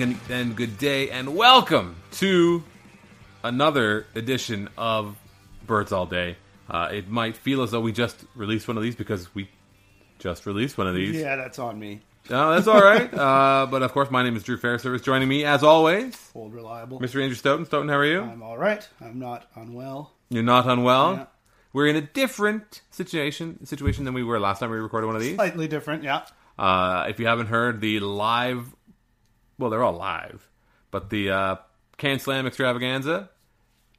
And- and good day, and welcome to another edition of Birds All Day. Uh, it might feel as though we just released one of these because we just released one of these. Yeah, that's on me. No, that's all right. uh, but of course, my name is Drew Fairservice. Joining me, as always, Old reliable. Mr. Andrew Stoeten. Stoeten, how are you? I'm all right. I'm not unwell. You're not unwell. Yeah. We're in a different situation situation than we were last time we recorded one of these. Slightly different, yeah. Uh, if you haven't heard the live, well, they're all live, but the uh, Can Slam extravaganza,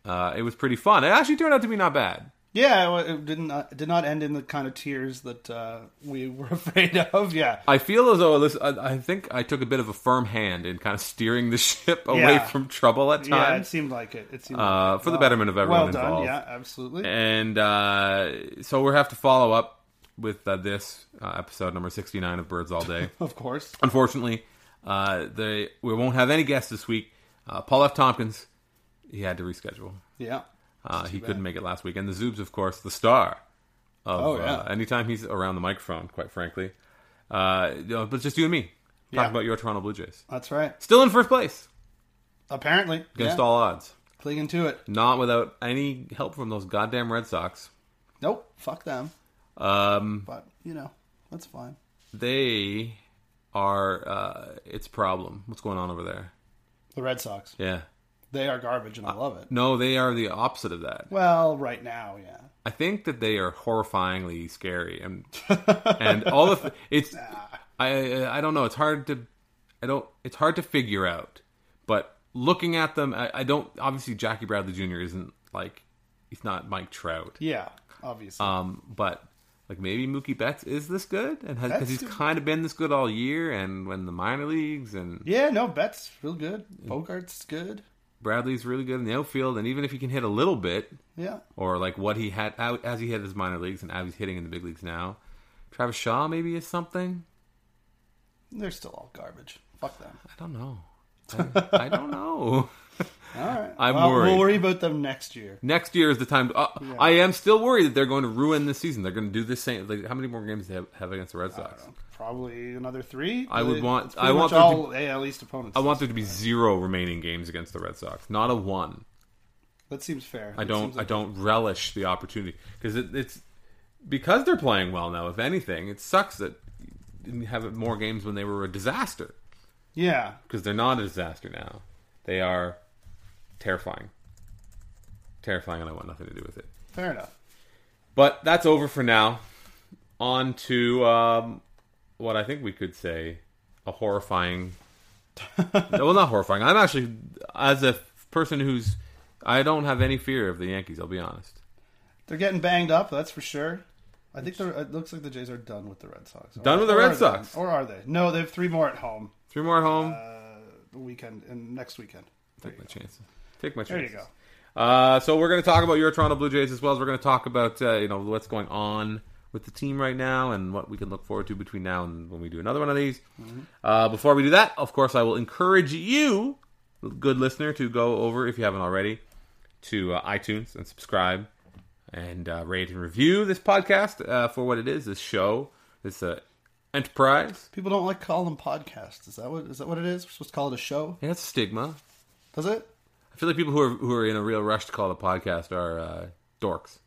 uh, it was pretty fun. It actually turned out to be not bad. Yeah, it- didn't uh, did not end in the kind of tears that uh, we were afraid of. Yeah, I feel as though this, I, I think I took a bit of a firm hand in kind of steering the ship away Yeah. from trouble at yeah. It times. seemed like it. It seemed Uh, like it. for the betterment of everyone Well done. involved. Yeah, absolutely. and uh, so we'll have to follow up with uh, this uh, episode number 69 of Birds All Day. of course. Unfortunately, uh, they we won't have any guests this week. Uh, Paul F. Tompkins, he had to reschedule. Yeah. Uh, he couldn't make it last week. And the Zoobs, of course, the star of Oh, yeah. uh, anytime he's around the microphone, quite frankly. Uh, you know, but just you and me talking Yeah. about your Toronto Blue Jays. That's right. Still in first place Apparently, against yeah. all odds. clinging to it. Not without any help from those goddamn Red Sox. Nope. Fuck them. Um, But you know, that's fine. they are uh, its problem. What's going on over there? The Red Sox. Yeah. They are garbage, and I love it. No, they are the opposite of that. Well, right now, yeah. I think that they are horrifyingly scary, and and all the th- it's I I don't know. It's hard to I don't it's hard to figure out. But looking at them, I, I don't obviously Jackie Bradley Jr. isn't like he's not Mike Trout, Yeah, obviously. um, but like maybe Mookie Betts is this good, and because he's kind of been this good all year, and when the minor leagues and yeah, no, Betts real good. Bogaerts good. Bradley's really good in the outfield, and even if he can hit a little bit, Yeah. or like what he had out as he hit his minor leagues and as he's hitting in the big leagues now. Travis Shaw maybe is something. They're still all garbage. Fuck them. I don't know. I, I don't know. All right. I'm well, worried. We'll worry about them next year. Next year is the time. To, uh, I am still worried that they're going to ruin the season. They're going to do the same. Like, how many more games do they have, have against the Red Sox? Probably another three. I would want- I want to- all AL East opponents. I want there to be zero remaining games against the Red Sox. Not a one. that seems fair. I don't. seems I don't relish the opportunity because it, it's because they're playing well now. If anything, it sucks that you didn't have more games when they were a disaster. Yeah. because they're not a disaster now. They are terrifying. Terrifying, and I want nothing to do with it. Fair enough. But that's over for now. On to um, what I think we could say a horrifying. well, not horrifying. I'm actually, as a person who's. I don't have any fear of the Yankees, I'll be honest. They're getting banged up. That's for sure. I think. It looks like the Jays are done with the Red Sox. Or- Done with the Red are they? Sox? or are they? No, they have three more at home. Three more at home. Uh, the weekend and next weekend. Take my chances. Take my There chances. you go. Uh, so we're going to talk about your Toronto Blue Jays as well as we're going to talk about uh, you know what's going on with the team right now and what we can look forward to between now and when we do another one of these. Uh, before we do that, of course, I will encourage you, good listener, to go over if you haven't already to uh, iTunes and subscribe and uh, rate and review this podcast uh, for what it is. This show, this uh, enterprise. People don't like calling them podcasts. Is that what? Is that what it is? We're supposed to call it a show. Yeah, it's a stigma. Does it? I feel like people who are who are in a real rush to call a podcast are uh, dorks.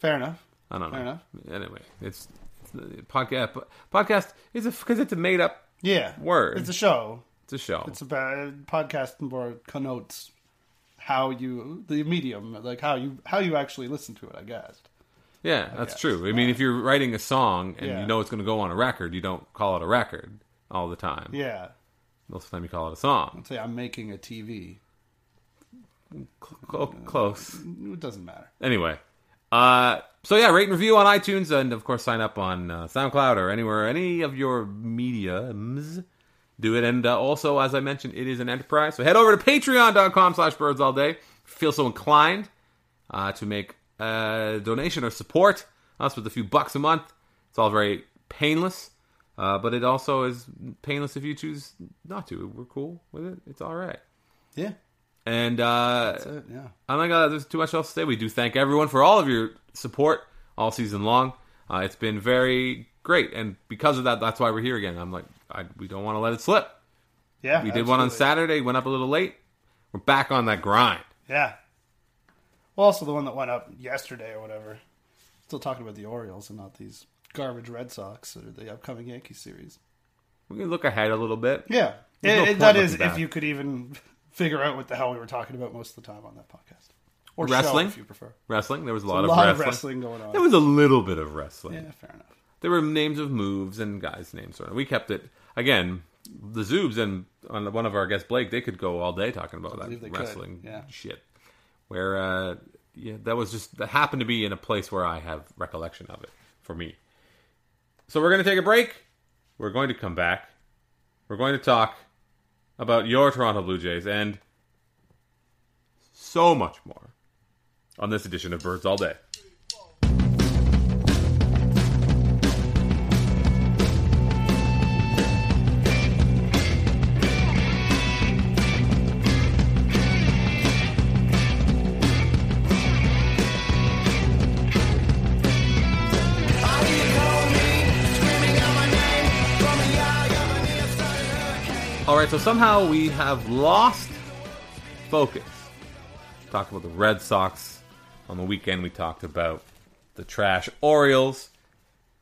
Fair enough. I don't know. Fair enough. Anyway, it's, it's podcast. Podcast is a because it's a made up. Yeah. Word. It's a show. It's a show. It's a bad podcast more connotes how you the medium, like how you how you actually listen to it. I guess. yeah, that's guess. true. I mean, if you're writing a song and Yeah. you know it's going to go on a record, you don't call it a record all the time. Yeah. Most of the time, you call it a song. Say I'm making a TV. Cl- close. It doesn't matter. Anyway, uh, so yeah, rate and review on iTunes, and of course, sign up on uh, SoundCloud or anywhere, any of your mediums. Do it, and uh, also, as I mentioned, it is an enterprise. So head over to Patreon.com/slash Birds All Day. Feel so inclined uh, to make a donation or support us with a few bucks a month. It's all very painless, uh, but it also is painless if you choose not to. We're cool with it. It's all right. Yeah. And uh, That's it. Yeah. I think uh, there's too much else to say. We do thank everyone for all of your support all season long. Uh, it's been very great, and because of that, that's why we're here again. I'm like, I, we don't want to let it slip. Yeah, we did one on. Saturday. Went up a little late. We're back on that grind. Yeah. Well, also the one that went up yesterday or whatever. Still talking about the Orioles and not these garbage Red Sox or the upcoming Yankee series. We can look ahead a little bit. Yeah, There's no It- it- that is if you could even figure out what the hell we were talking about most of the time on that podcast or Wrestling? show, if you prefer. Wrestling. There was a A lot, lot, of, of wrestling. wrestling going on. There was a little bit of wrestling. yeah, fair enough. There were names of moves and guys' names. Sort of. We kept it again. The Zoobs and on one of our guests, Blake, they could go all day talking about that wrestling yeah. shit. Where uh, yeah, that was just that happened to be in a place where I have recollection of it for me. So we're going to take a break. We're going to come back. We're going to talk about your Toronto Blue Jays and so much more on this edition of Birds All Day. So somehow we have lost focus. Talked about the Red Sox on the weekend. We talked about the trash Orioles.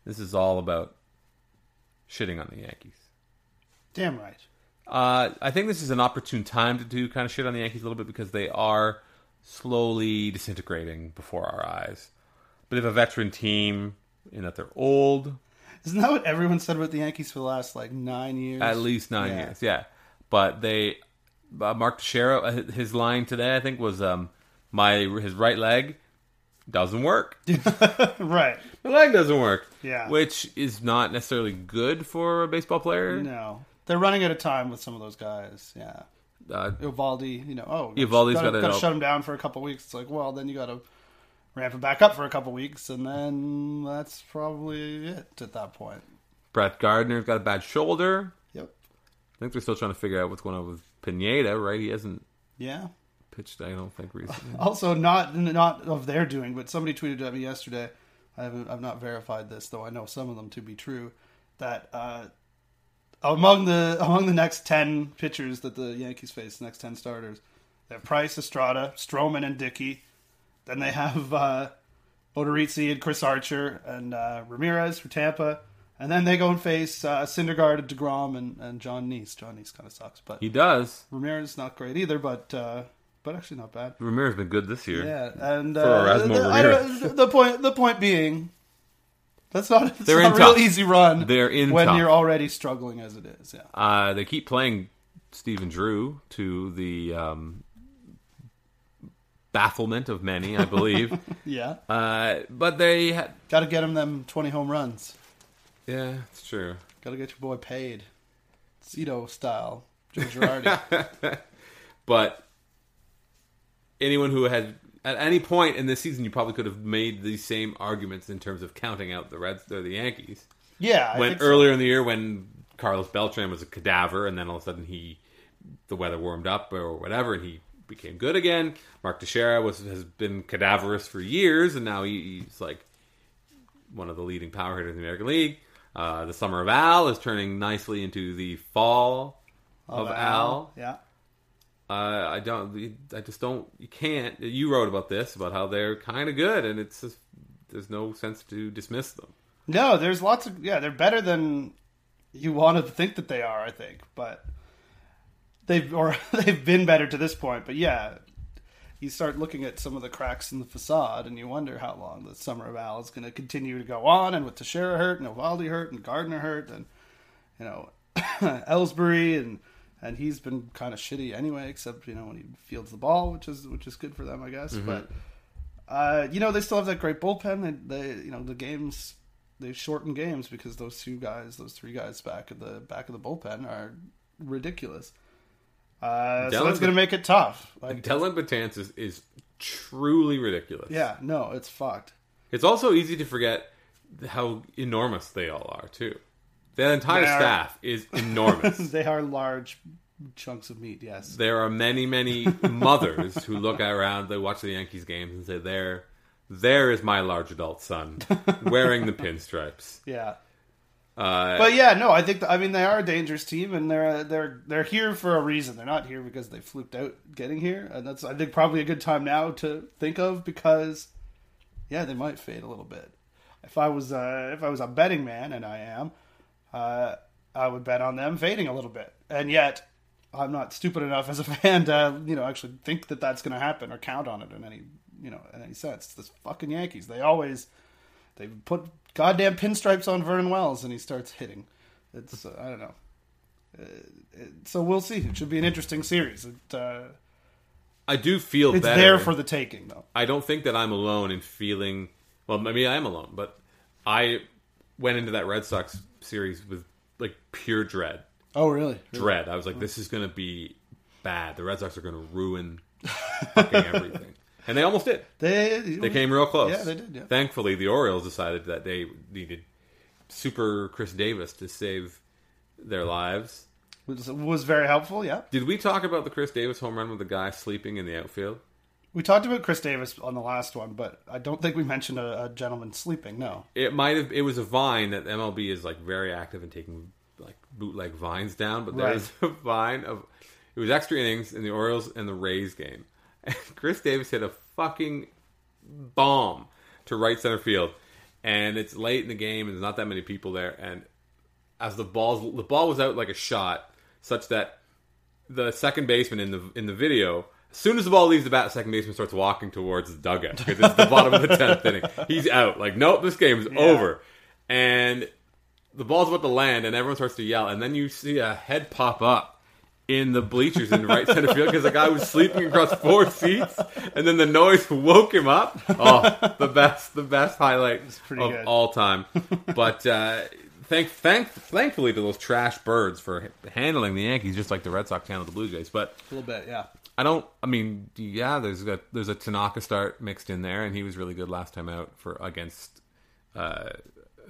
This is all about shitting on the Yankees. Damn right. Uh, I think this is an opportune time to do kind of shit on the Yankees a little bit because they are slowly disintegrating before our eyes. Bit of a veteran team in that they're old, Isn't that what everyone said about the Yankees for the last like nine years? At least nine Yeah. years, yeah. But they, uh, Mark Teixeira, uh, his line today, I think, was um, my his right leg doesn't work. right. the leg doesn't work. Yeah. which is not necessarily good for a baseball player. No, they're running out of time with some of those guys. Yeah. Uh, Eovaldi, you know, oh, gotta gotta help. shut him down for a couple weeks. It's like, well, then you got to ramp him back up for a couple weeks, and then that's probably it at that point. Brett Gardner's got a bad shoulder. I think they're still trying to figure out what's going on with Pineda. Right, he hasn't Yeah. pitched. I don't think recently. Also, not not of their doing, but somebody tweeted at me yesterday. I haven't, I've not verified this, though I know some of them to be true. That uh, among the among the next ten pitchers that the Yankees face, the next ten starters, they have Price, Estrada, Stroman, and Dickey. Then they have uh, Odorizzi and Chris Archer and uh, Ramirez for Tampa. And then they go and face uh, Syndergaard, Degrom, and, and Jon Niese. Jon Niese kind of sucks, but he does. Ramirez not great either, but uh, but actually not bad. Ramirez been good this year. Yeah, and For uh, the, I the point the point being, that's not it's They're not in a real easy run. They're in when tough. you're already struggling as it is. Yeah, Uh, they keep playing Stephen Drew to the um, bafflement of many, I believe. yeah. uh, but they had. Got to get him them twenty home runs. Yeah, it's true. Got to get your boy paid, Cito style, Joe Girardi. But anyone who had. At any point in this season, you probably could have made these same arguments in terms of counting out the Reds or the Yankees. yeah, I when think so. earlier in the year, when Carlos Beltran was a cadaver, and then all of a sudden he, the weather warmed up or whatever, and he became good again. Mark Teixeira was has been cadaverous for years, and now he, he's like one of the leading power hitters in the American League. Uh, the summer of Al is turning nicely into the fall of, Al. Yeah. Uh, I don't. I just don't. You can't. You wrote about this about how they're kind of good, and it's just there's no sense to dismiss them. No, there's lots of yeah. They're better than you wanted to think that they are. I think, but they've or they've been better to this point. But yeah, you start looking at some of the cracks in the facade, and you wonder how long the summer of Al is going to continue to go on. And with Teixeira hurt, and Eovaldi hurt, and Gardner hurt, and you know Ellsbury, and and he's been kind of shitty anyway, except you know when he fields the ball, which is which is good for them, I guess. But uh, you know they still have that great bullpen. They, they you know the games they shorten games because those two guys, those three guys back at the back of the bullpen are ridiculous. Uh, so it's going to make it tough. Like, Dellin Betances is, is truly ridiculous. yeah, no, it's fucked. It's also easy to forget how enormous they all are too. The entire are- staff is enormous. they are large chunks of meat. Yes. there are many, many mothers who look around, they watch the Yankees games and say, "There, there is my large adult son wearing the pinstripes." Yeah. Uh, But yeah, no, I think th- I mean they are a dangerous team, and they're they're they're here for a reason. They're not here because they fluked out getting here, and that's I think probably a good time now to think of because yeah, they might fade a little bit. If I was uh, if I was a betting man, and I am, uh, I would bet on them fading a little bit, and yet I'm not stupid enough as a fan to you know actually think that that's going to happen or count on it in any you know in any sense. It's this fucking Yankees. They always they put goddamn pinstripes on Vernon Wells and he starts hitting. It's uh, I don't know. Uh, it, so we'll see. It should be an interesting series. It, uh, I do feel it's better. there for the taking, though. I don't think that I'm alone in feeling. Well, maybe I am alone, but I went into that Red Sox series with like pure dread. Oh, really? Dread. I was like, this is going to be bad. The Red Sox are going to ruin fucking everything, and they almost did. They They came real close. Yeah, they did, yeah. Thankfully, the Orioles decided that they needed Super Chris Davis to save their lives. was, was very helpful. Yeah, Did we talk about the Chris Davis home run with the guy sleeping in the outfield? we talked about Chris Davis on the last one, but I don't think we mentioned a, a gentleman sleeping. No. It might have. It was a vine that MLB is like very active in taking like bootleg vines down, but there's a vine of. It was extra innings in the Orioles and the Rays game, Chris Davis hit a fucking bomb to right center field, and it's late in the game and there's not that many people there, and as the balls the ball was out like a shot, such that the second baseman in the in the video. As soon as the ball leaves the bat, the second baseman starts walking towards the dugout because it's the bottom of the tenth inning. He's out. Like, nope, this game's over. And the ball's about to land, and everyone starts to yell, and then you see a head pop up in the bleachers in the right center field because the guy was sleeping across four seats, and then the noise woke him up. Oh, the best, the best highlight of good. all time. But uh, thank, thank, thankfully to those trash birds for handling the Yankees just like the Red Sox handled the Blue Jays. But A little bit, yeah. I don't. I mean, yeah, there's a there's a Tanaka start mixed in there, and he was really good last time out for against uh,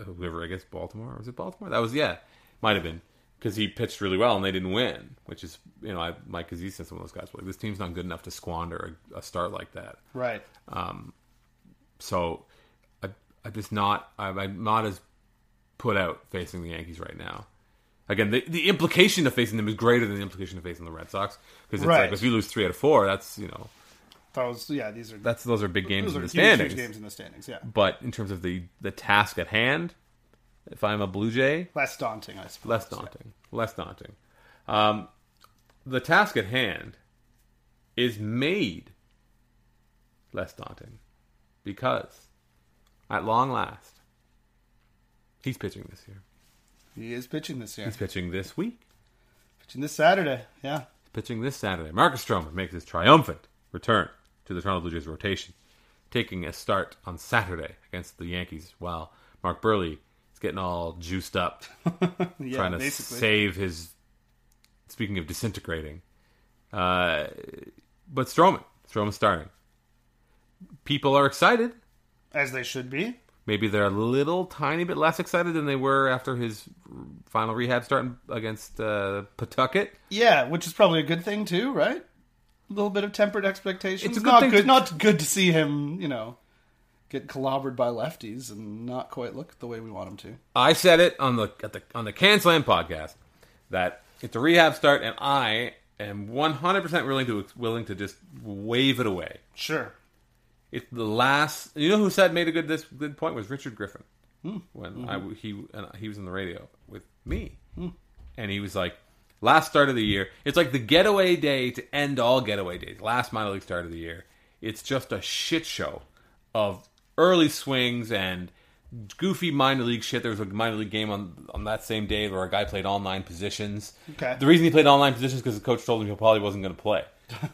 whoever. I guess Baltimore. Was it Baltimore? That was yeah, might have been because he pitched really well and they didn't win. Which is you know, I Mike Axisa said some of those guys like, this team's not good enough to squander a, a start like that. Right. Um, so I I just not I'm, I'm not as put out facing the Yankees right now. Again, the, the implication of facing them is greater than the implication of facing the Red Sox because it's Right. like if you lose three out of four, that's you know Those, yeah, these are that's those are big games in the huge, huge standings. games in the standings. Yeah, But in terms of the the task at hand, if I'm a Blue Jay, less daunting, I suppose. less daunting, less daunting. Um, the task at hand is made less daunting because, at long last, he's pitching this year. He is pitching this year. He's pitching this week. pitching this Saturday. Yeah. Pitching this Saturday. Marcus Stroman makes his triumphant return to the Toronto Blue Jays rotation, taking a start on Saturday against the Yankees. While Mark Buehrle getting all juiced up, Yeah, trying to basically. save his. Speaking of disintegrating, uh, but Stroman, Stroman starting. People are excited. As they should be. Maybe they're a little tiny bit less excited than they were after his final rehab start against uh, Pawtucket. Yeah, which is probably a good thing too, right? A little bit of tempered expectations. It's a good not good. to- Not good to see him, you know, get clobbered by lefties and not quite look the way we want them to. I said it on the at the on the Can Slam podcast that it's a rehab start, and I am one hundred percent willing to willing to just wave it away. Sure. It's the last. You know who said made a good this good point was Richard Griffin hmm. when mm-hmm. I he and he was on the radio with me, hmm. and he was like, last start of the year. It's like the getaway day to end all getaway days. Last minor league start of the year. It's just a shit show of early swings and goofy minor league shit. There was a minor league game on on that same day where a guy played all nine positions. Okay. The reason he played all nine positions because the coach told him he probably wasn't going to play.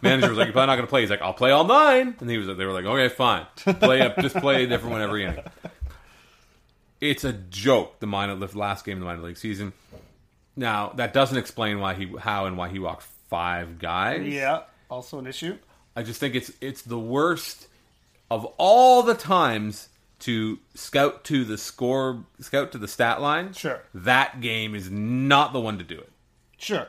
Manager was like, "You're probably not going to play." He's like, "I'll play all nine. and he was. They were like, "Okay, fine. Play up. Just play a different one every inning." It's a joke. The minor, the last game of the minor league season. Now that doesn't explain why he, how, and why he walked five guys. Yeah. Also an issue. I just think it's it's the worst of all the times to scout to the score, scout to the stat line. Sure. that game is not the one to do it. Sure.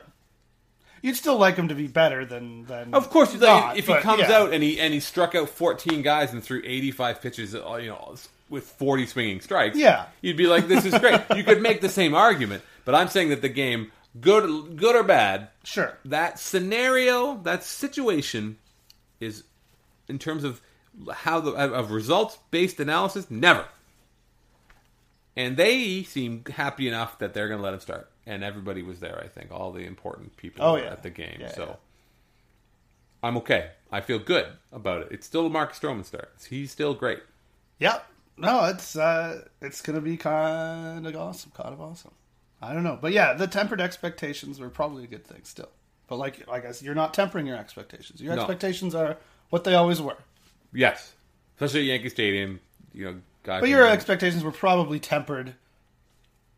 You'd still like him to be better than than. Of course, like, not, if he comes yeah. out and he and he struck out 14 guys and threw 85 pitches, uh, you know, with 40 swinging strikes, Yeah. you'd be like, this is great. you could make the same argument, but I'm saying that the game, good, good or bad, Sure. that scenario, that situation, is in terms of how the of results based analysis, never. And they seem happy enough that they're going to let him start, and everybody was there. I think all the important people Oh, yeah. at the game, Yeah, so yeah. I'm okay. I feel good about it. It's still a Marcus Stroman start. He's still great. Yep. No, it's uh, it's gonna be kind of awesome, kind of awesome. I don't know, but yeah, the tempered expectations were probably a good thing still. But like, I guess you're not tempering your expectations. Your No. expectations are what they always were. Yes, especially at Yankee Stadium. You know. But your expectations were probably tempered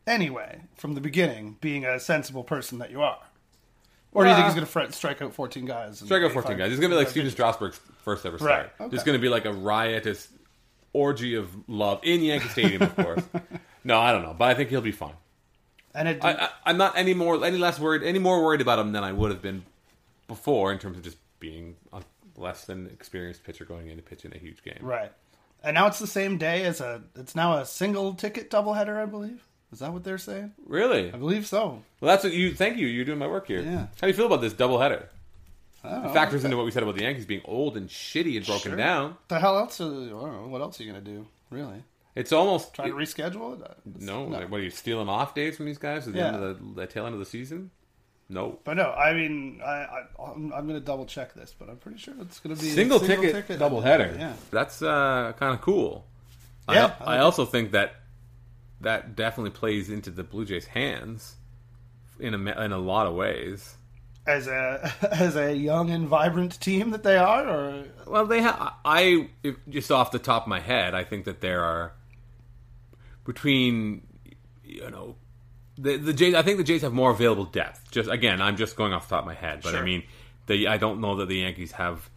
anyway from the beginning, being a sensible person that you are. Or do you think he's going to strike out 14 guys? strike out 14 guys. It's gonna be like Stephen Strasburg's first ever start. Right, okay. It's gonna be like a riotous orgy of love in Yankee Stadium, of course. no, I don't know, but I think he'll be fine. And it, I, I, I'm not any more, any less worried, any more worried about him than I would have been before in terms of just being a less than experienced pitcher going in to pitch in a huge game. right. And now it's the same day as a. It's now a single ticket doubleheader, I believe. Is that what they're saying? Really? I believe so. Well, that's what you. Thank you. You're doing my work here. Yeah. How do you feel about this doubleheader? It factors into what we said about the Yankees being old and shitty and broken Sure. down. The hell else? Are, I don't know. What else are you going to do? Really? It's almost Try to reschedule it? Uh, no. Like, what are you stealing off days from these guys at the end of the, the tail end of the season? No. But no, I mean, I, I, I'm, I'm going to double check this, but I'm pretty sure it's going to be a Single, ticket, double header. Yeah. That's uh, kind of cool. Yeah, I, I I also think that that definitely plays into the Blue Jays' hands in a in a lot of ways. As a as a young and vibrant team that they are, or Well, they have. I if, just off the top of my head, I think that there are between you know the the Jays. I think the Jays have more available depth. Just again, I'm just going off the top of my head, but I mean, the I don't know that the Yankees have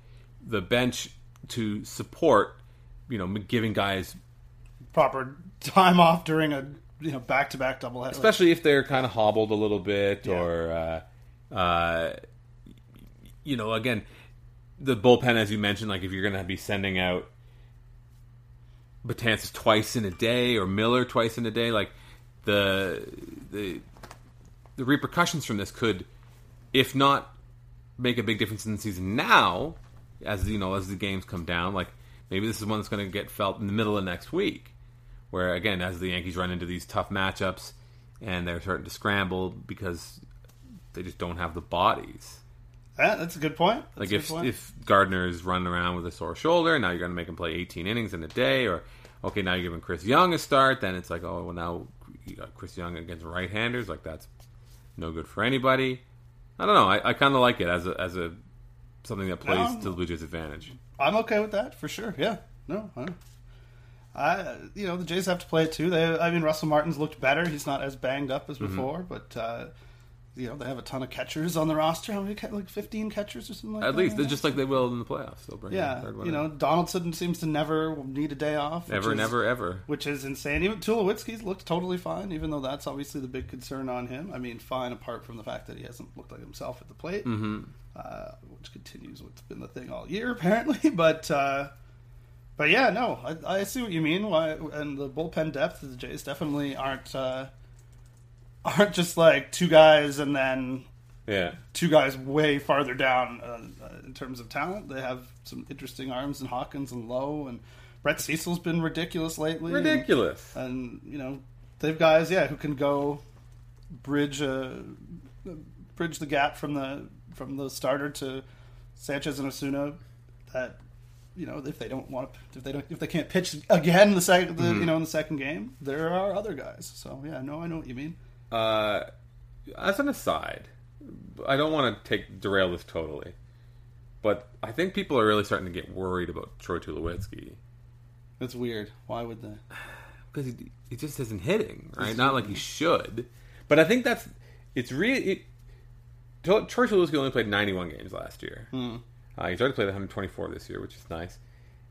the bench to support you know giving guys, proper time off during a you know back to back doubleheader. especially if they're kind of hobbled a little bit Yeah. or. Uh, uh, you know, again, the bullpen, as you mentioned, like if you're going to be sending out Betances twice in a day or Miller twice in a day, like the the the repercussions from this could, if not make a big difference in the season now, as you know, as the games come down, like maybe this is one that's going to get felt in the middle of next week, where again, as the Yankees run into these tough matchups and they're starting to scramble because they just don't have the bodies. Yeah, that's a good point. That's Like if point. if Gardner is running around with a sore shoulder, now you're going to make him play 18 innings in a day, or okay, now you're giving Chris Young a start. Then it's like, oh, well, now you got Chris Young against right-handers. Like that's no good for anybody. I don't know. I, I kind of like it as a as a something that plays No. to the Blue Jays' advantage. I'm okay with that for sure. Yeah, no, I, I you know the Jays have to play it too. They, I mean, Russell Martin's looked better. He's not as banged up as Mm-hmm. before, but uh, you know they have a ton of catchers on the roster. How many? Like 15 catchers or something like At that. least just like they will in the playoffs. They'll bring yeah, third one you in. know Donaldson seems to never need a day off. never, is- never, ever. Which is insane. Even Tulowitzki's looked totally fine, even though that's obviously the big concern on him. I mean, fine apart from the fact that he hasn't looked like himself at the plate, Mm-hmm. uh, which continues what's been the thing all year apparently. But uh, but yeah, no, I, I see what you mean. Why and the bullpen depth, the Jays definitely aren't uh, aren't just like two guys and then Yeah, two guys way farther down uh, uh, in terms of talent. They have some interesting arms in Hawkins and Lowe, and Brett Cecil's been ridiculous lately. ridiculous. and you know they've guys yeah who can go bridge uh, bridge the gap from the from the starter to Sanchez and Osuna that you know if they don't want to, if they don't if they can't pitch again the second the, Mm-hmm. you know in the second game there are other guys so yeah no I know what you mean Uh, as an aside, I don't want to take derail this totally, but I think people are really starting to get worried about Troy Tulowitzki That's weird why would they because he, he just isn't hitting right. Not like he should, but I think that's it's really. It, Troy Troy Tulowitzki only played 91 games last year. Hmm. Uh, he's already played 124 this year, which is nice.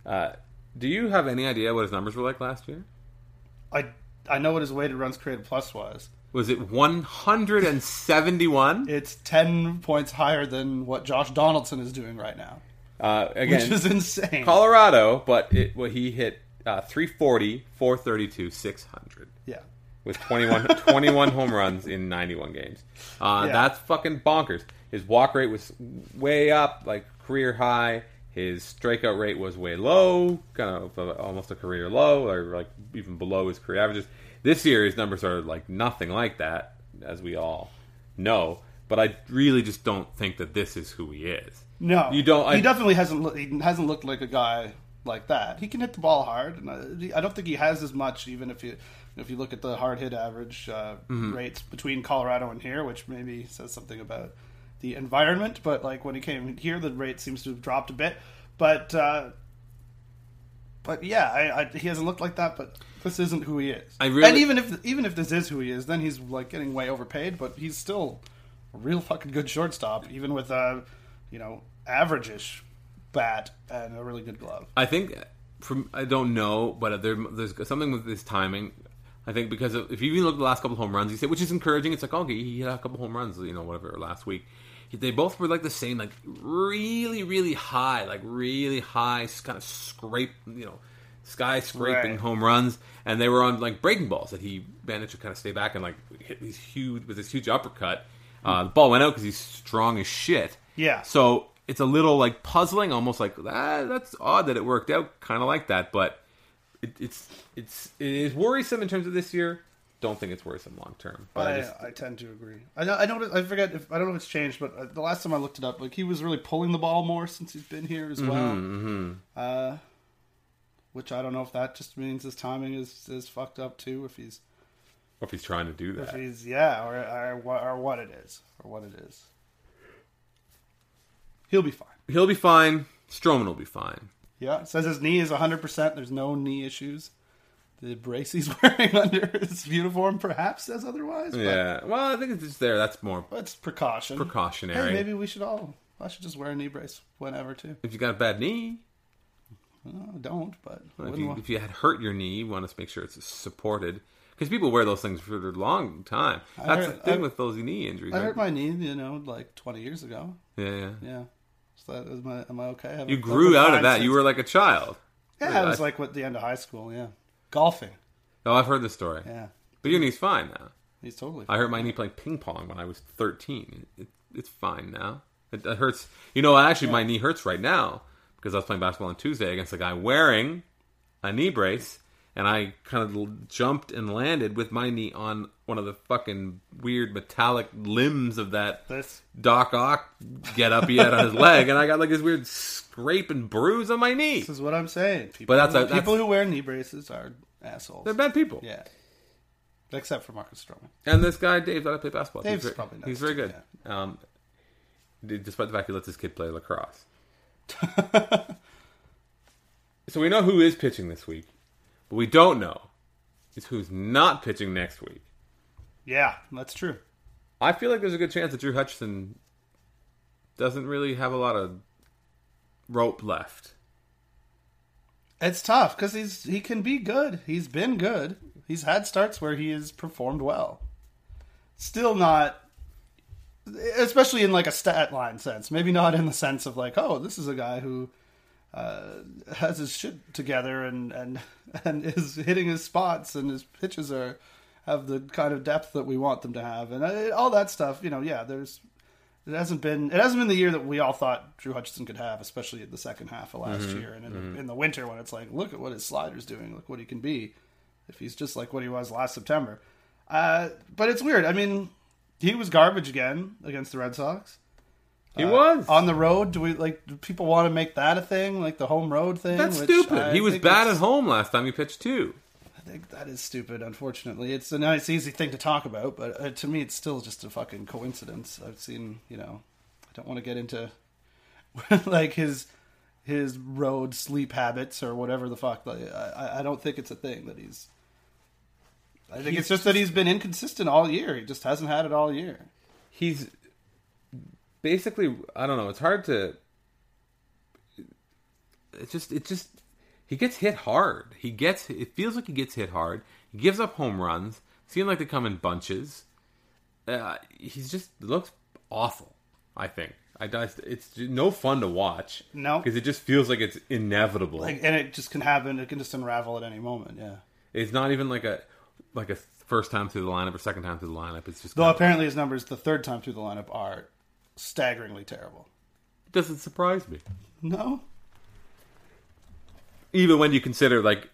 Uh, do you have any idea what his numbers were like last year? I I know what his weighted runs created plus was Was it 171? it's 10 points higher than what Josh Donaldson is doing right now Uh, again, which is insane Colorado, but it well, he hit uh, 340, 432, 600 Yeah. with 21, 21 home runs in 91 games. Uh, Yeah. That's fucking bonkers. His walk rate was way up, like career high. His strikeout rate was way low, kind of uh, almost a career low, or like even below his career averages. This year, his numbers are like nothing like that, as we all know. But I really just don't think that this is who he is. No, You don't- He definitely hasn't. He hasn't looked like a guy like that. He can hit the ball hard, and I, I don't think he has as much. Even if you if you look at the hard hit average uh, Mm-hmm. rates between Colorado and here, which maybe says something about the environment. But like when he came here, the rate seems to have dropped a bit. But uh, but yeah, I, I, he hasn't looked like that. But this isn't who he is. I really- and even if even if this is who he is, then he's like getting way overpaid. But he's still a real fucking good shortstop, even with a you know average-ish bat and a really good glove. I think from I don't know, but there, there's something with this timing. I think because if you even look at the last couple of home runs, he said, which is encouraging. It's like okay, he had a couple home runs, you know, whatever last week. They both were like the same, like really, really high, like really high, kind of scrape, you know, sky scraping Right. home runs, and they were on like breaking balls that he managed to kind of stay back and like hit these huge with this huge uppercut. Uh, the ball went out because he's strong as shit. Yeah. So it's a little like puzzling, almost like ah, that's odd that it worked out, kind of like that. But it, it's it's it is worrisome in terms of this year. Don't think it's worrisome long term. But I, I, just I tend to agree. I know, I. I forget. If, I don't know if it's changed, but uh, the last time I looked it up, like he was really pulling the ball more since he's been here as well. Mm-hmm, Uh, which I don't know if that just means his timing is is fucked up too. If he's if he's trying to do if that, he's yeah, or or, what- or what it is, or what it is. He'll be fine. he'll be fine. Stroman will be fine. Yeah, it says his knee is 100%. There's no knee issues. The brace he's wearing under his uniform perhaps says otherwise. But, Yeah. Well, I think it's just there. That's more but it's precaution. precautionary. Hey, maybe we should all. I should just wear a knee brace whenever too. If you got a bad knee, Well, I don't, but I if wouldn't you, wa- if you had hurt your knee, you want to make sure it's supported. Because people wear those things for a long time. I That's heard- the thing I- with those knee injuries. I right? hurt my knee, you know, like 20 years ago. yeah, yeah. Yeah. So that is my. Am I okay? Have You grew out of that. You since- were like a child. Yeah, it was like what the end of high school. Yeah, golfing. Oh, I've heard this story. Yeah, But your knee's fine now. he's totally. I hurt my knee playing ping pong when I was 13. It, it's fine now. It, it hurts. You know, actually, my knee hurts right now because I was playing basketball on Tuesday against a guy wearing a knee brace, and I kind of jumped and landed with my knee on one of the fucking weird metallic limbs of that This Doc Ock get up he had on his leg, and I got like this weird scrape and bruise on my knee. this is what I'm saying. People, But that's who, a- that's- people who wear knee braces are assholes. They're bad people. Yeah, except for Marcus Stroman. And this guy, Dave, that I play basketball. Dave's he's very, probably nice he's very good. Um, despite the fact he lets his kid play lacrosse. so we know who is pitching this week, but we don't know is who's not pitching next week. Yeah, that's true. I feel like there's a good chance that Drew Hutchison doesn't really have a lot of rope left. It's tough because he's he can be good. He's been good. He's had starts where he has performed well. Still not, especially in like a stat line sense. Maybe not in the sense of like, oh, this is a guy who uh, has his shit together and and and is hitting his spots and his pitches are have the kind of depth that we want them to have and uh, all that stuff. You know, yeah, there's it hasn't been it hasn't been the year that we all thought Drew Hutchison could have, especially in the second half of last Mm-hmm. year and in, the, in the winter when it's like, look at what his slider's doing, look what he can be if he's just like what he was last September. Uh, but it's weird. I mean, he was garbage again against the Red Sox He was. on the road. Do we like? Do people want to make that a thing, like the home road thing? That's stupid. I he was bad it's- at home last time he pitched too. I think that is stupid. Unfortunately, it's a nice, easy thing to talk about, but uh, to me, it's still just a fucking coincidence. I've seen, you know, I don't want to get into like his his road sleep habits or whatever the fuck. Like, I, I don't think it's a thing that he's. I think it's just that he's been inconsistent all year. He just hasn't had it all year. he's basically I don't know. It's hard to. It just it just he gets hit hard. He gets it feels like he gets hit hard. He gives up home runs. Seem like they come in bunches. Uh, he's just looks awful. I think I it's no fun to watch. No. because it just feels like it's inevitable. Like, and it just can happen. It can just unravel at any moment. Yeah. it's not even like a like a first time through the lineup or second time through the lineup. It's just Though apparently his numbers the third time through the lineup are staggeringly terrible. doesn't surprise me. No. Even when you consider like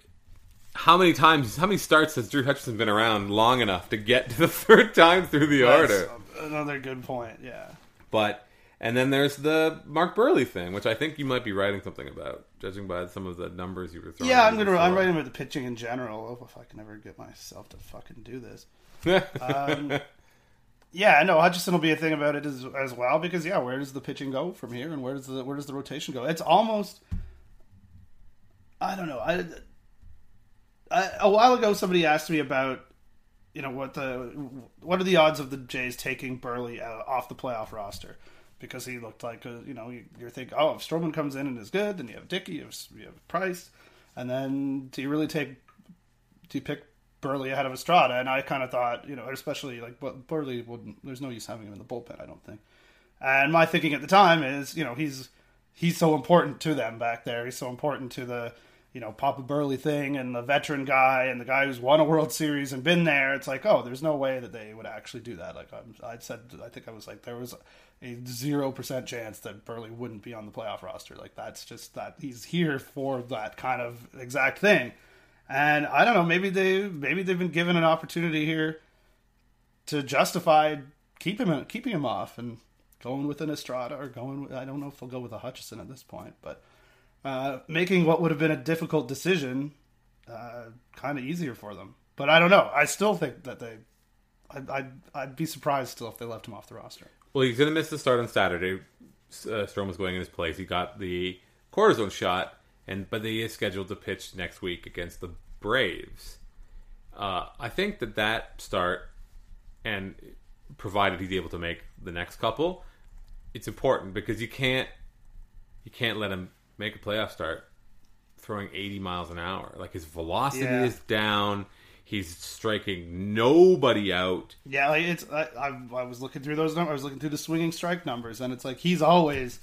how many times, how many starts has Drew Hutchison been around long enough to get to the third time through the order? Another good point. Yeah. But and then there's the Mark Buehrle thing, which I think you might be writing something about, judging by some of the numbers you were throwing. Yeah, I'm gonna. before. I'm writing about the pitching in general. Oh, if I can ever get myself to fucking do this. Um, yeah, no, Hutchison will be a thing about it as, as well because yeah, where does the pitching go from here, and where does the where does the rotation go? It's almost. I don't know. I, I a while ago somebody asked me about, you know, what the what are the odds of the Jays taking Buehrle out, off the playoff roster because he looked like a, you know you, you're thinking oh if Stroman comes in and is good then you have Dickey you have, you have Price and then do you really take do you pick Buehrle ahead of Estrada? And I kind of thought, you know, especially like but Buehrle wouldn't. There's no use having him in the bullpen. I don't think. And my thinking at the time is, you know, he's he's so important to them back there. He's so important to the you know Papa Buehrle thing and the veteran guy and the guy who's won a World Series and been there. It's like, oh, there's no way that they would actually do that. Like I'm, I said, I think I was like there was a zero percent chance that Buehrle wouldn't be on the playoff roster. Like that's just that he's here for that kind of exact thing. And I don't know, maybe they maybe they've been given an opportunity here to justify keep him keeping him off and going with an Estrada or going. With, I don't know if they'll go with a Hutchison at this point, but uh, making what would have been a difficult decision uh, kind of easier for them. But I don't know. I still think that they. I'd, I'd, I'd be surprised still if they left him off the roster. Well, he's going to miss the start on Saturday. Uh, Strom was going in his place. He got the cortisone shot, and but he is scheduled to pitch next week against the Braves. Uh, I think that that start, and provided he's able to make the next couple, it's important because you can't you can't let him make a playoff start throwing 80 miles an hour. Like his velocity Yeah. is down. He's striking nobody out. Yeah, like it's. I, I, I was looking through those numbers. I was looking through the swinging strike numbers, and it's like he's always,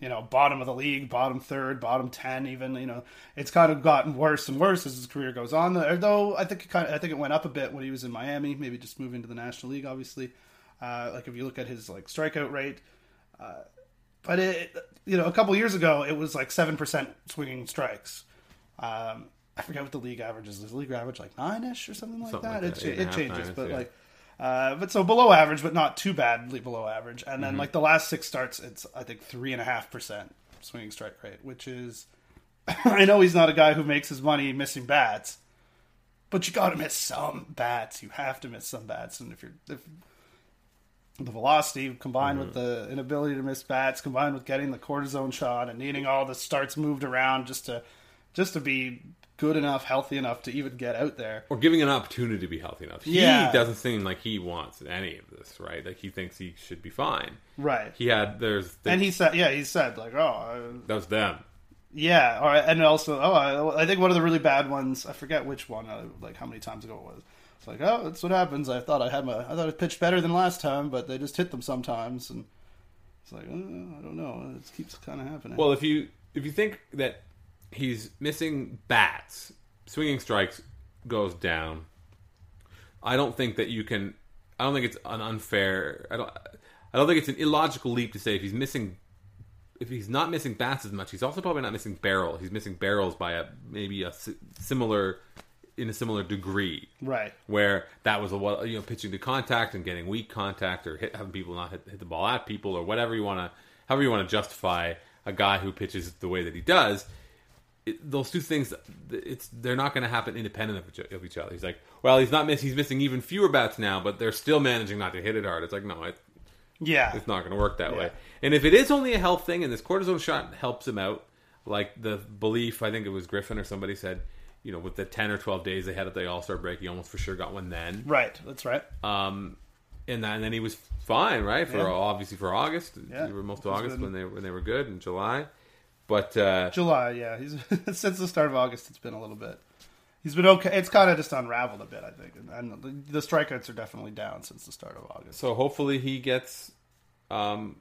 you know, bottom of the league, bottom third, bottom ten. Even you know, it's kind of gotten worse and worse as his career goes on. Though I think it kind of, I think it went up a bit when he was in Miami. Maybe just moving to the National League, obviously. Uh, like if you look at his like strikeout rate, uh, but it you know a couple years ago it was like seven percent swinging strikes. Um, I forget what the league average is. Is the league average like nine ish or something like Something that? like it, that, a it changes, nine-ish, but yeah. like, uh, but so below average, but not too badly below average. And then Mm-hmm. like the last six starts, it's I think three and a half percent swinging strike rate, which is I know he's not a guy who makes his money missing bats, but you got to miss some bats. You have to miss some bats, and if you're if the velocity combined with the inability to miss bats, combined with getting the cortisone shot and needing all the starts moved around just to just to be good enough, healthy enough to even get out there. or giving an opportunity to be healthy enough. Yeah. He doesn't seem like he wants any of this, right? Like he thinks he should be fine. Right. He had there's and he said, yeah, he said like, oh, uh, that was them. yeah, or and also, oh, I, I think one of the really bad ones, I forget which one, uh, like how many times ago it was. It's like, oh, that's what happens. I thought I had my, I thought I pitched better than last time, but they just hit them sometimes, and it's like, uh, I don't know, it keeps kind of happening. Well, if you if you think that he's missing bats, swinging strikes goes down. I don't think that you can. I don't think it's an unfair. I don't. I don't think it's an illogical leap to say if he's missing. If he's not missing bats as much, he's also probably not missing barrel. He's missing barrels by a maybe a similar, in a similar degree. right. where that was a you know pitching to contact and getting weak contact or hit, having people not hit, hit the ball at people or whatever you want to however you want to justify a guy who pitches the way that he does it, those two things it's they're not going to happen independent of each, of each other he's like well he's not miss he's missing even fewer bats now but they're still managing not to hit it hard it's like no it, Yeah. it's not going to work that Yeah. way. And if it is only a health thing, and this cortisone shot helps him out, like the belief, I think it was Griffin or somebody said, you know, with the ten or twelve days they had at the All Star break, he almost for sure got one then. Right. That's right. Um, and, then, and then he was fine, right? For Yeah. obviously for August, Yeah. most of August been- when they when they were good in July, but uh, July, yeah. He's since the start of August. It's been a little bit. He's been okay. It's kind of just unraveled a bit, I think, and, and the, the strikeouts are definitely down since the start of August. so hopefully he gets um,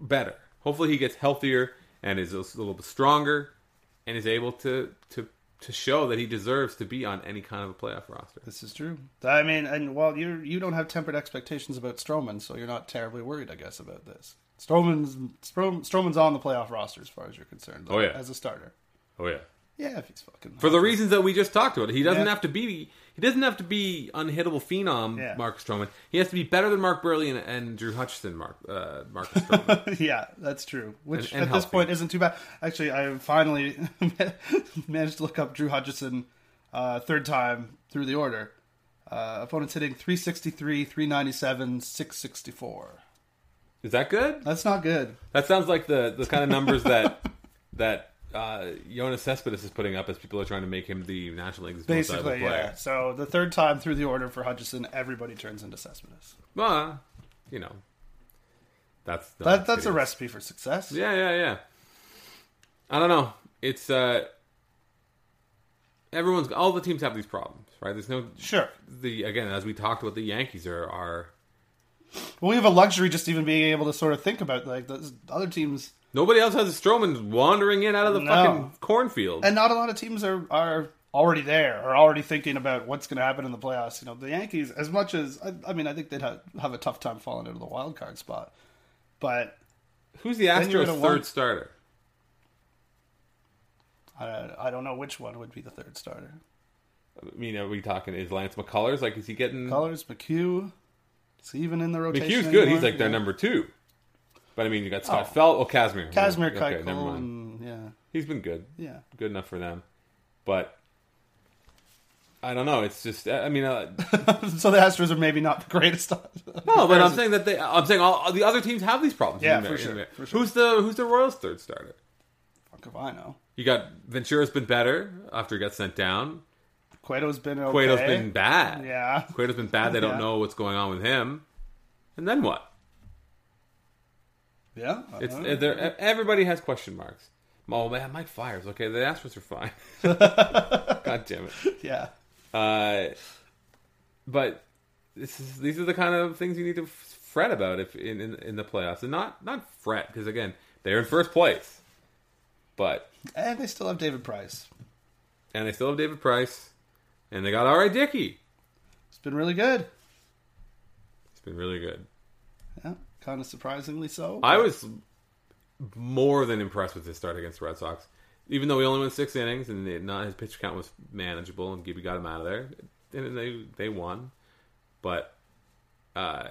better. Hopefully, he gets healthier and is a little bit stronger, and is able to to to show that he deserves to be on any kind of a playoff roster. This is true. I mean, and while you you don't have tempered expectations about Stroman, so you're not terribly worried, I guess, about this. Stroman's Strom, Stroman's on the playoff roster as far as you're concerned. Oh, yeah. as a starter. Oh yeah. Yeah, if he's fucking For the reasons that we just talked about, he doesn't Yeah. have to be he doesn't have to be unhittable phenom Yeah. Mark Stroman. He has to be better than Mark Buehrle and, and Drew Hutchison. Mark uh, Marcus Stroman. yeah, that's true. Which And- and at this point isn't too bad. Actually, I finally managed to look up Drew Hutchison uh, third time through the order. Uh, opponents hitting 363, 397, 664. Is that good? That's not good. That sounds like the the kind of numbers that that uh, Yoenis Cespedes is putting up as people are trying to make him the National League's most valuable Basically, player. yeah. So the third time through the order for Hutchison, everybody turns into Cespedes. Well, you know, that's the That, that's a recipe for success. Yeah, yeah, yeah. I don't know. It's uh, everyone's all the teams have these problems, right? There's no Sure. the again as we talked about the Yankees are are Well, we have a luxury just even being able to sort of think about like those other teams, nobody else has a Stroman wandering in out of the No. fucking cornfield. and not a lot of teams are are already there or already thinking about what's going to happen in the playoffs. You know, the Yankees, as much as I, I mean, I think they'd have, have a tough time falling into the wild card spot, but Who's the Astros' third want- starter? I, I don't know which one would be the third starter. I mean, are we talking is Lance McCullers like is he getting McCullers, McHugh, is he even in the rotation? McHugh's good. He's anymore? like their Yeah. number two. But I mean, you got Scott Oh. Felt. Oh, Kazmir. Kazmir Okay, Keuchel, never mind. and- yeah, He's been good. yeah. Good enough for them. But I don't know. It's just. I mean, uh, so the Astros are maybe not the greatest. no. But I'm saying that they. I'm saying all the other teams have these problems. Yeah, for sure, for sure. Who's the Who's the Royals' third starter? Fuck if I know. You got Ventura's been better after he got sent down. Cueto's been okay. Cueto's been bad. Yeah. Cueto's been bad. They don't Yeah. know what's going on with him. And then what? Yeah. It's there. Everybody has question marks. Oh man, Mike Fiers. Okay, the Astros are fine. God damn it. yeah. Uh, but this is these are the kind of things you need to fret about if in, in in the playoffs, and not not fret because again they're in first place, but And they still have David Price. and they still have David Price, and they got all right Dickey. It's been really good. It's been really good. Yeah. Kind of surprisingly so. I was more than impressed with his start against the Red Sox. Even though he only went six innings and it, not his pitch count was manageable and Gibby got him out of there, and they they won. But uh,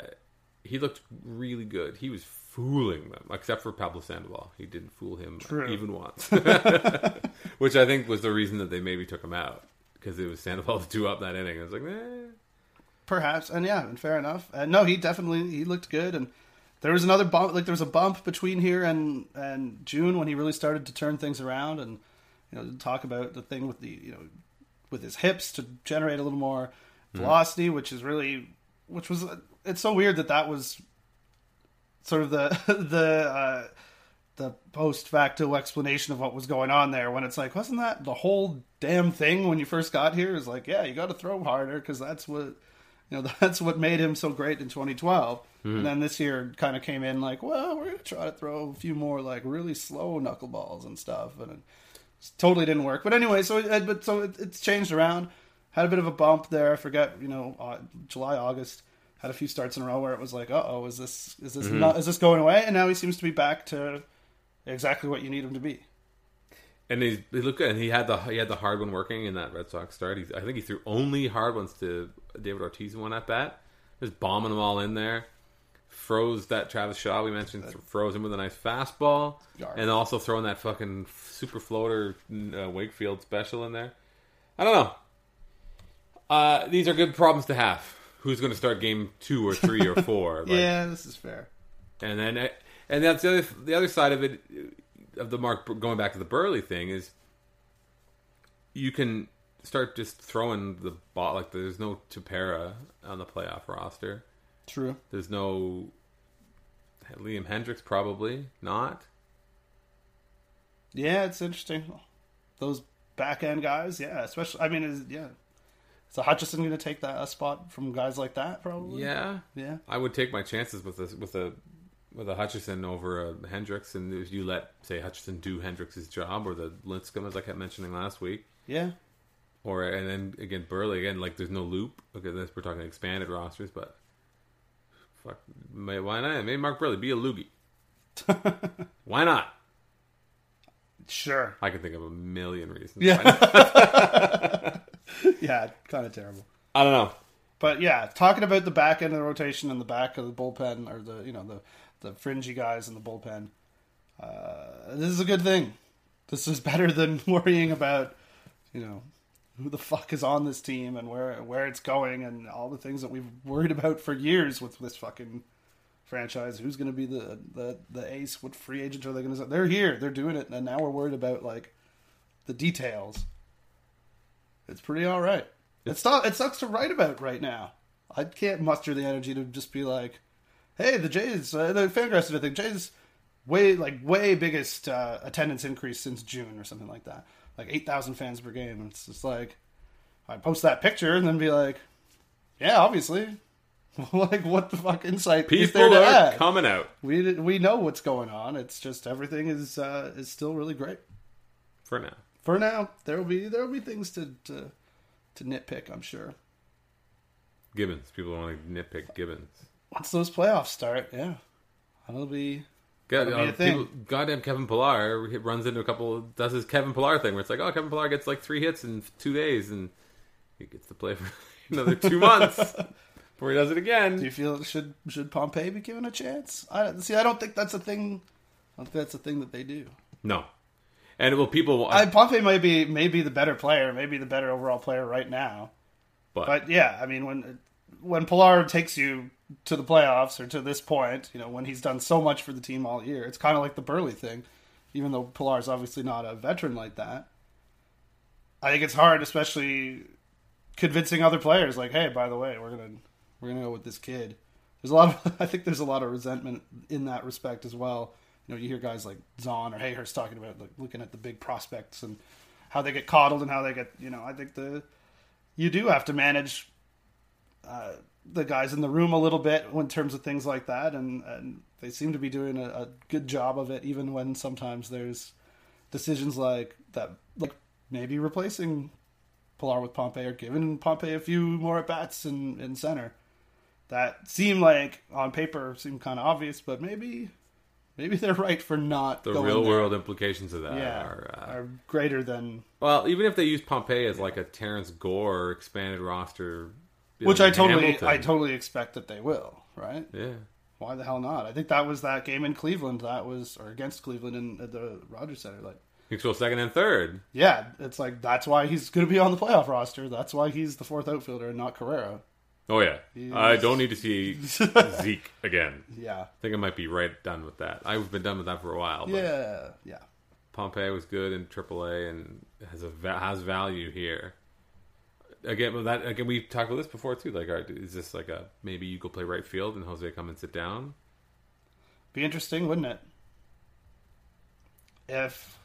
he looked really good. He was fooling them, except for Pablo Sandoval. He didn't fool him True. even once, which I think was the reason that they maybe took him out because it was Sandoval to two up that inning. I was like, eh. Perhaps, and yeah, and fair enough. And no, he definitely he looked good. And there was another bump, like there was a bump between here and and June when he really started to turn things around and you know talk about the thing with the you know with his hips to generate a little more velocity, which is really which was it's so weird that that was sort of the the uh, the post facto explanation of what was going on there when it's like wasn't that the whole damn thing when you first got here? Is like yeah you got to throw harder because that's what you know that's what made him so great in 2012 and then mm-hmm. this year kind of came in like well we're gonna try to throw a few more like really slow knuckleballs and stuff and it totally didn't work. But anyway so it, but so it, it's changed around. Had a bit of a bump there. I forget you know uh, july august had a few starts in a row where it was like uh-oh is this is this mm-hmm. not is this going away? And now he seems to be back to exactly what you need him to be. And he's, he looked good. And he had the he had the hard one working in that Red Sox start. He's, I think he threw only hard ones to David Ortiz in one at bat, just bombing them all in there. Froze that Travis Shaw we mentioned. th- froze him with a nice fastball, Yard. and also throwing that fucking super floater uh, Wakefield special in there. I don't know. Uh, these are good problems to have. Who's going to start game two or three or four? Like, yeah this is fair and then, and that's the other the other side of it of the Mark going back to the Buehrle thing is you can start just throwing the ball like there's no Tepera on the playoff roster. True There's no Liam Hendriks probably not. Yeah, it's interesting. Those back end guys, yeah, especially. I mean, is yeah. So Hutchison going to take that a spot from guys like that? Probably. Yeah, Yeah. I would take my chances with a with a with a Hutchison over a Hendricks, and if you let say Hutchison do Hendriks' job or the Linscomb, as I kept mentioning last week, Yeah. or and then again Buehrle again, like there's no loop. Okay, this we're talking expanded rosters, but fuck, may, why not? Maybe Mark Buehrle be a loogie. why not? Sure. I can think of a million reasons. Yeah. why not. Yeah, kind of terrible. I don't know. But yeah, talking about the back end of the rotation and the back of the bullpen, or the you know the the fringy guys in the bullpen, uh, this is a good thing. This is better than worrying about you know who the fuck is on this team and where where it's going and all the things that we've worried about for years with this fucking franchise. Who's going to be the, the the ace? What free agents are they going to? They're here. They're doing it, and now we're worried about like the details. It's pretty all right. It's not. It sucks to write about right now. I can't muster the energy to just be like, "Hey, the Jays, uh, the Fangraphs did a thing. Jays, way like way biggest uh, attendance increase since June or something like that. Like eight thousand fans per game. And it's just like I post that picture and then be like, "Yeah, obviously." like what the fuck insight is there People to are add? coming out we we know what's going on. It's just everything is uh, is still really great for now. for now. There will be there will be things to to, to nitpick. I'm sure. Gibbons. People want to nitpick Gibbons. Once those playoffs start, yeah, that'll be God, That'll be uh, a thing. people, goddamn Kevin Pillar runs into a couple does his Kevin Pillar thing where it's like, oh, Kevin Pillar gets like three hits in two days and he gets to play for another two months before he does it again. Do you feel should should Pompey be given a chance? I see. I don't think that's a thing. I don't think that's a thing that they do. No, and well, people, I, Pompey might be maybe the better player, maybe the better overall player right now. but, But yeah, I mean when when Pillar takes you to the playoffs or to this point, you know when he's done so much for the team all year, it's kind of like the Buehrle thing. Even though Pillar's obviously not a veteran like that, I think it's hard, especially convincing other players. Like, hey, by the way, we're gonna we're gonna go with this kid. There's a lot of I think there's a lot of resentment in that respect as well. You know, you hear guys like Zaun or Hayhurst talking about like looking at the big prospects and how they get coddled and how they get. You know, I think the you do have to manage uh, the guys in the room a little bit in terms of things like that, and, and they seem to be doing a, a good job of it, even when sometimes there's decisions like that, like maybe replacing Pillar with Pompey or giving Pompey a few more at bats in, in center. That seem like on paper seem kind of obvious, but maybe maybe they're right for not the real there. world implications of that yeah are, uh, are greater than well, even if they use Pompey as like a Terrence Gore expanded roster, which know, I totally Hamilton. I totally expect that they will right. yeah. Why the hell not? I think that was that game in Cleveland. That was or against Cleveland in at the Rogers Center. Like, He's still second and third. yeah, it's like that's why he's going to be on the playoff roster. That's why he's the fourth outfielder and not Carrera. Oh yeah, He's- I don't need to see Zeke again. Yeah, I think I might be right done with that. I've been done with that for a while. But yeah, yeah. Pompey was good in AAA and has a has value here. Again, but that again we talked about this before too. Like, are, is this like a maybe you go play right field and Jose come and sit down? Be interesting, wouldn't it? If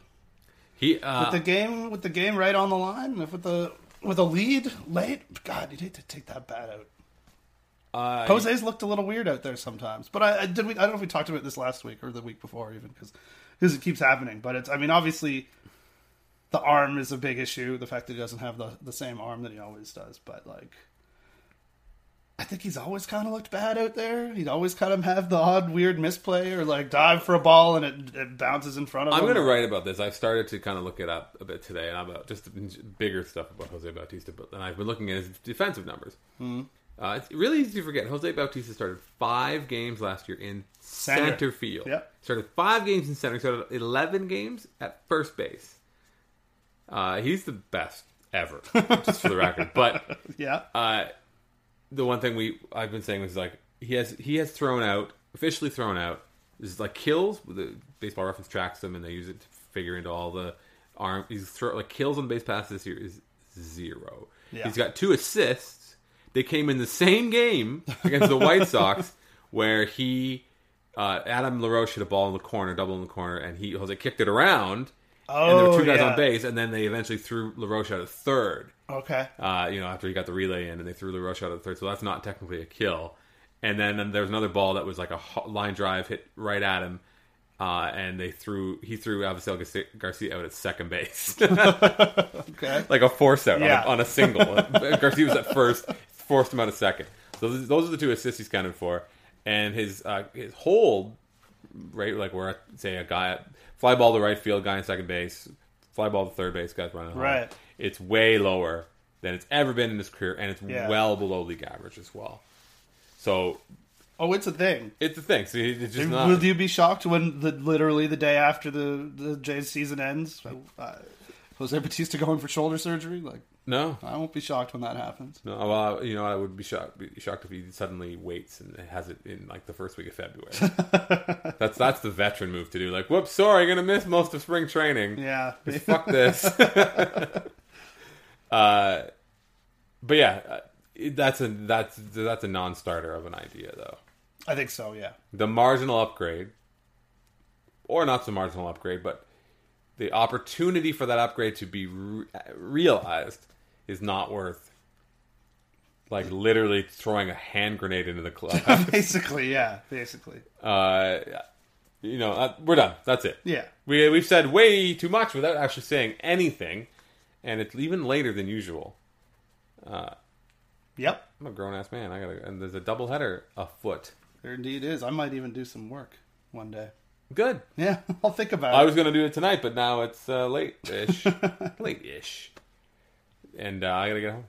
He uh, with the game with the game right on the line, if with the with a lead late, God, you'd hate to take that bat out. uh, Jose's looked a little weird out there sometimes, but I, I did. We, I don't know if we talked about this last week or the week before, even because it keeps happening. But it's. I mean, obviously, the arm is a big issue. The fact that he doesn't have the the same arm that he always does, but like. I think he's always kind of looked bad out there. He'd always kind of have the odd weird misplay or like dive for a ball and it, it bounces in front of him. I'm going to write about this. I've started to kind of look it up a bit today, and about just bigger stuff about Jose Bautista. But and I've been looking at his defensive numbers. Mm-hmm. Uh, it's really easy to forget. Jose Bautista started five games last year in Center. center, field. Yep. Started five games in center. Started 11 games at first base. Uh, he's the best ever, just for the record. But Yeah. uh, the one thing we I've been saying was like he has he has thrown out officially thrown out is like kills the baseball reference tracks them and they use it to figure into all the arm he's throw like kills on base passes this year is zero. Yeah. He's got two assists. They came in the same game against the White Sox where he uh, Adam LaRoche hit a ball in the corner, double in the corner, and he Jose kicked it around. And there were two guys yeah. on base, and then they eventually threw LaRoche out at third Okay. uh, you know, after he got the relay in and they threw LaRoche out of the third. So that's not technically a kill. and then, there was another ball that was like a line drive hit right at him, uh, and they threw he threw Avisail Garcia- Garcia out at second base, Okay. like a force out Yeah. on, a, on a single. Garcia was at first, forced him out of second. So th- those are the two assists he's counted for, and his uh, his hold right, like where say a guy fly ball to right field, guy in second base, fly ball to third base, guys running home. Right. It's way lower than it's ever been in his career, and it's Yeah. well below league average as well. So Oh, it's a thing. it's a thing. So it's just not. Will you be shocked when the literally the day after the the Jays season ends, uh, Jose Bautista going for shoulder surgery? Like, no, I won't be shocked when that happens. no. Well, you know, I would be shocked, be shocked if he suddenly waits and has it in like the first week of February. that's that's the veteran move to do. Like, whoops, sorry, gonna miss most of spring training. Yeah, Fuck this. uh, but yeah, uh, that's a that's that's a non-starter of an idea though. I think so. Yeah, The marginal upgrade, or not so marginal upgrade, but the opportunity for that upgrade to be re- realized is not worth like literally throwing a hand grenade into the club. basically, yeah, basically, uh, you know, uh, we're done. That's it. yeah. We we've said way too much without actually saying anything, and it's even later than usual. Uh, Yep, I'm a grown ass man. I gotta, and there's a double header afoot. there indeed is. I might even do some work one day. Good. Yeah, I'll think about I it. was gonna do it tonight, but now it's uh, late ish, late ish, and uh, I gotta get home.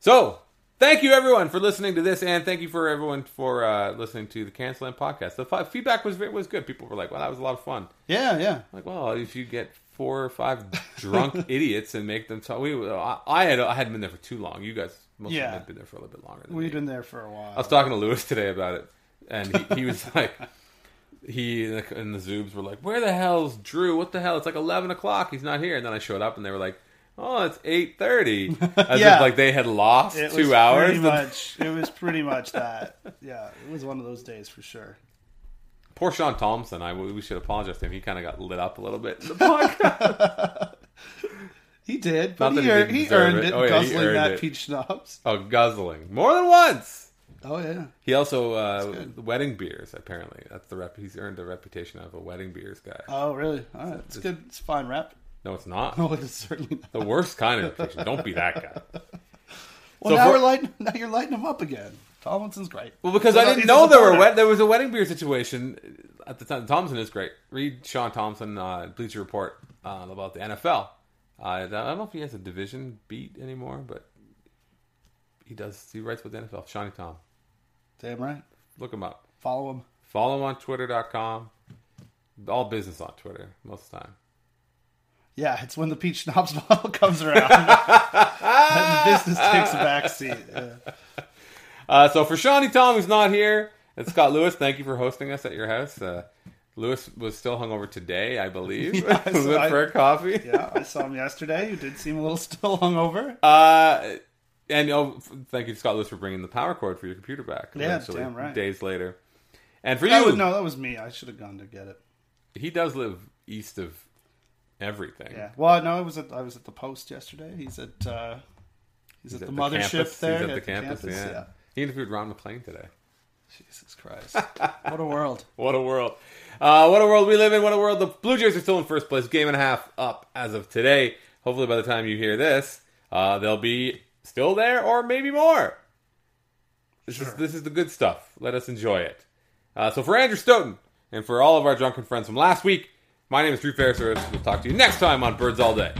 So, thank you everyone for listening to this, and thank you for everyone for uh, listening to the Cancel Land podcast. The fi- feedback was was good. People were like, "Well, that was a lot of fun." Yeah, yeah. Like, well, if you get four or five drunk idiots and make them talk, we I, I had I hadn't been there for too long. You guys, most of Yeah. them had been there for a little bit longer. Than We've me. been there for a while. I was talking to Lewis today about it, and he, he was like, he and the, Zoobs were like, "Where the hell's Drew? What the hell? It's like eleven o'clock. He's not here." And then I showed up, and they were like, "Oh, it's 8.30. As Yeah. if like they had lost It two hours. Pretty much. It was pretty much that. Yeah, it was one of those days for sure. Poor Sean Thompson. I we should apologize to him. He kind of got lit up a little bit in the podcast. He did, but he, he earned, he earned it. it, Oh, yeah, he guzzling earned that it. peach schnapps. oh, guzzling more than once. Oh yeah, He also uh, wedding beers. Apparently, that's the rep. He's earned the reputation of a wedding beers guy. oh really? All right, it's good. It's fine rep. No, it's not. No, it is certainly not. The worst kind of reputation. Don't be that guy. Well, So now for- we're lighting. Now you're lighting him up again. Tomlinson's great. Well, because I didn't know there were there was a wedding beer situation at the time. Thompson is great. Read Sean Thompson, uh, Bleacher Report uh, about the NFL. Uh, I don't know if he has a division beat anymore, but he does. He writes about the NFL. Shawnee Tom, Damn right. look him up. Follow him. Follow him on Twitter.com. All business on Twitter most of the time. Yeah, it's when the peach schnapps bottle comes around. the business takes a backseat. Yeah. Uh, so for Shawnee Tom, who's not here, and Scott Lewis, thank you for hosting us at your house. Uh, Lewis was still hungover today, I believe. Yeah, we so went I- for a coffee. yeah, I saw him yesterday. You did seem a little still hungover. Uh, and oh, f- thank you, Scott Lewis, for bringing the power cord for your computer back. Yeah, damn right. Days later, and for That you, was, no, that was me. I should have gone to get it. he does live east of everything. Yeah. Well, no, I was at I was at the post yesterday. He's at uh, he's, He's at at the mothership campus. there. He's at the campus. yeah. he interviewed Ron MacLean today. Jesus Christ! what a world. What a world. Uh, what a world we live in. What a world. The Blue Jays are still in first place. Game and a half up as of today. Hopefully, by the time you hear this, uh, they'll be still there or maybe more. This, is, this is the good stuff. Let us enjoy it. Uh, so, for Andrew Stoeten and for all of our drunken friends from last week, my name is Drew Ferris. And we'll talk to you next time on Birds All Day.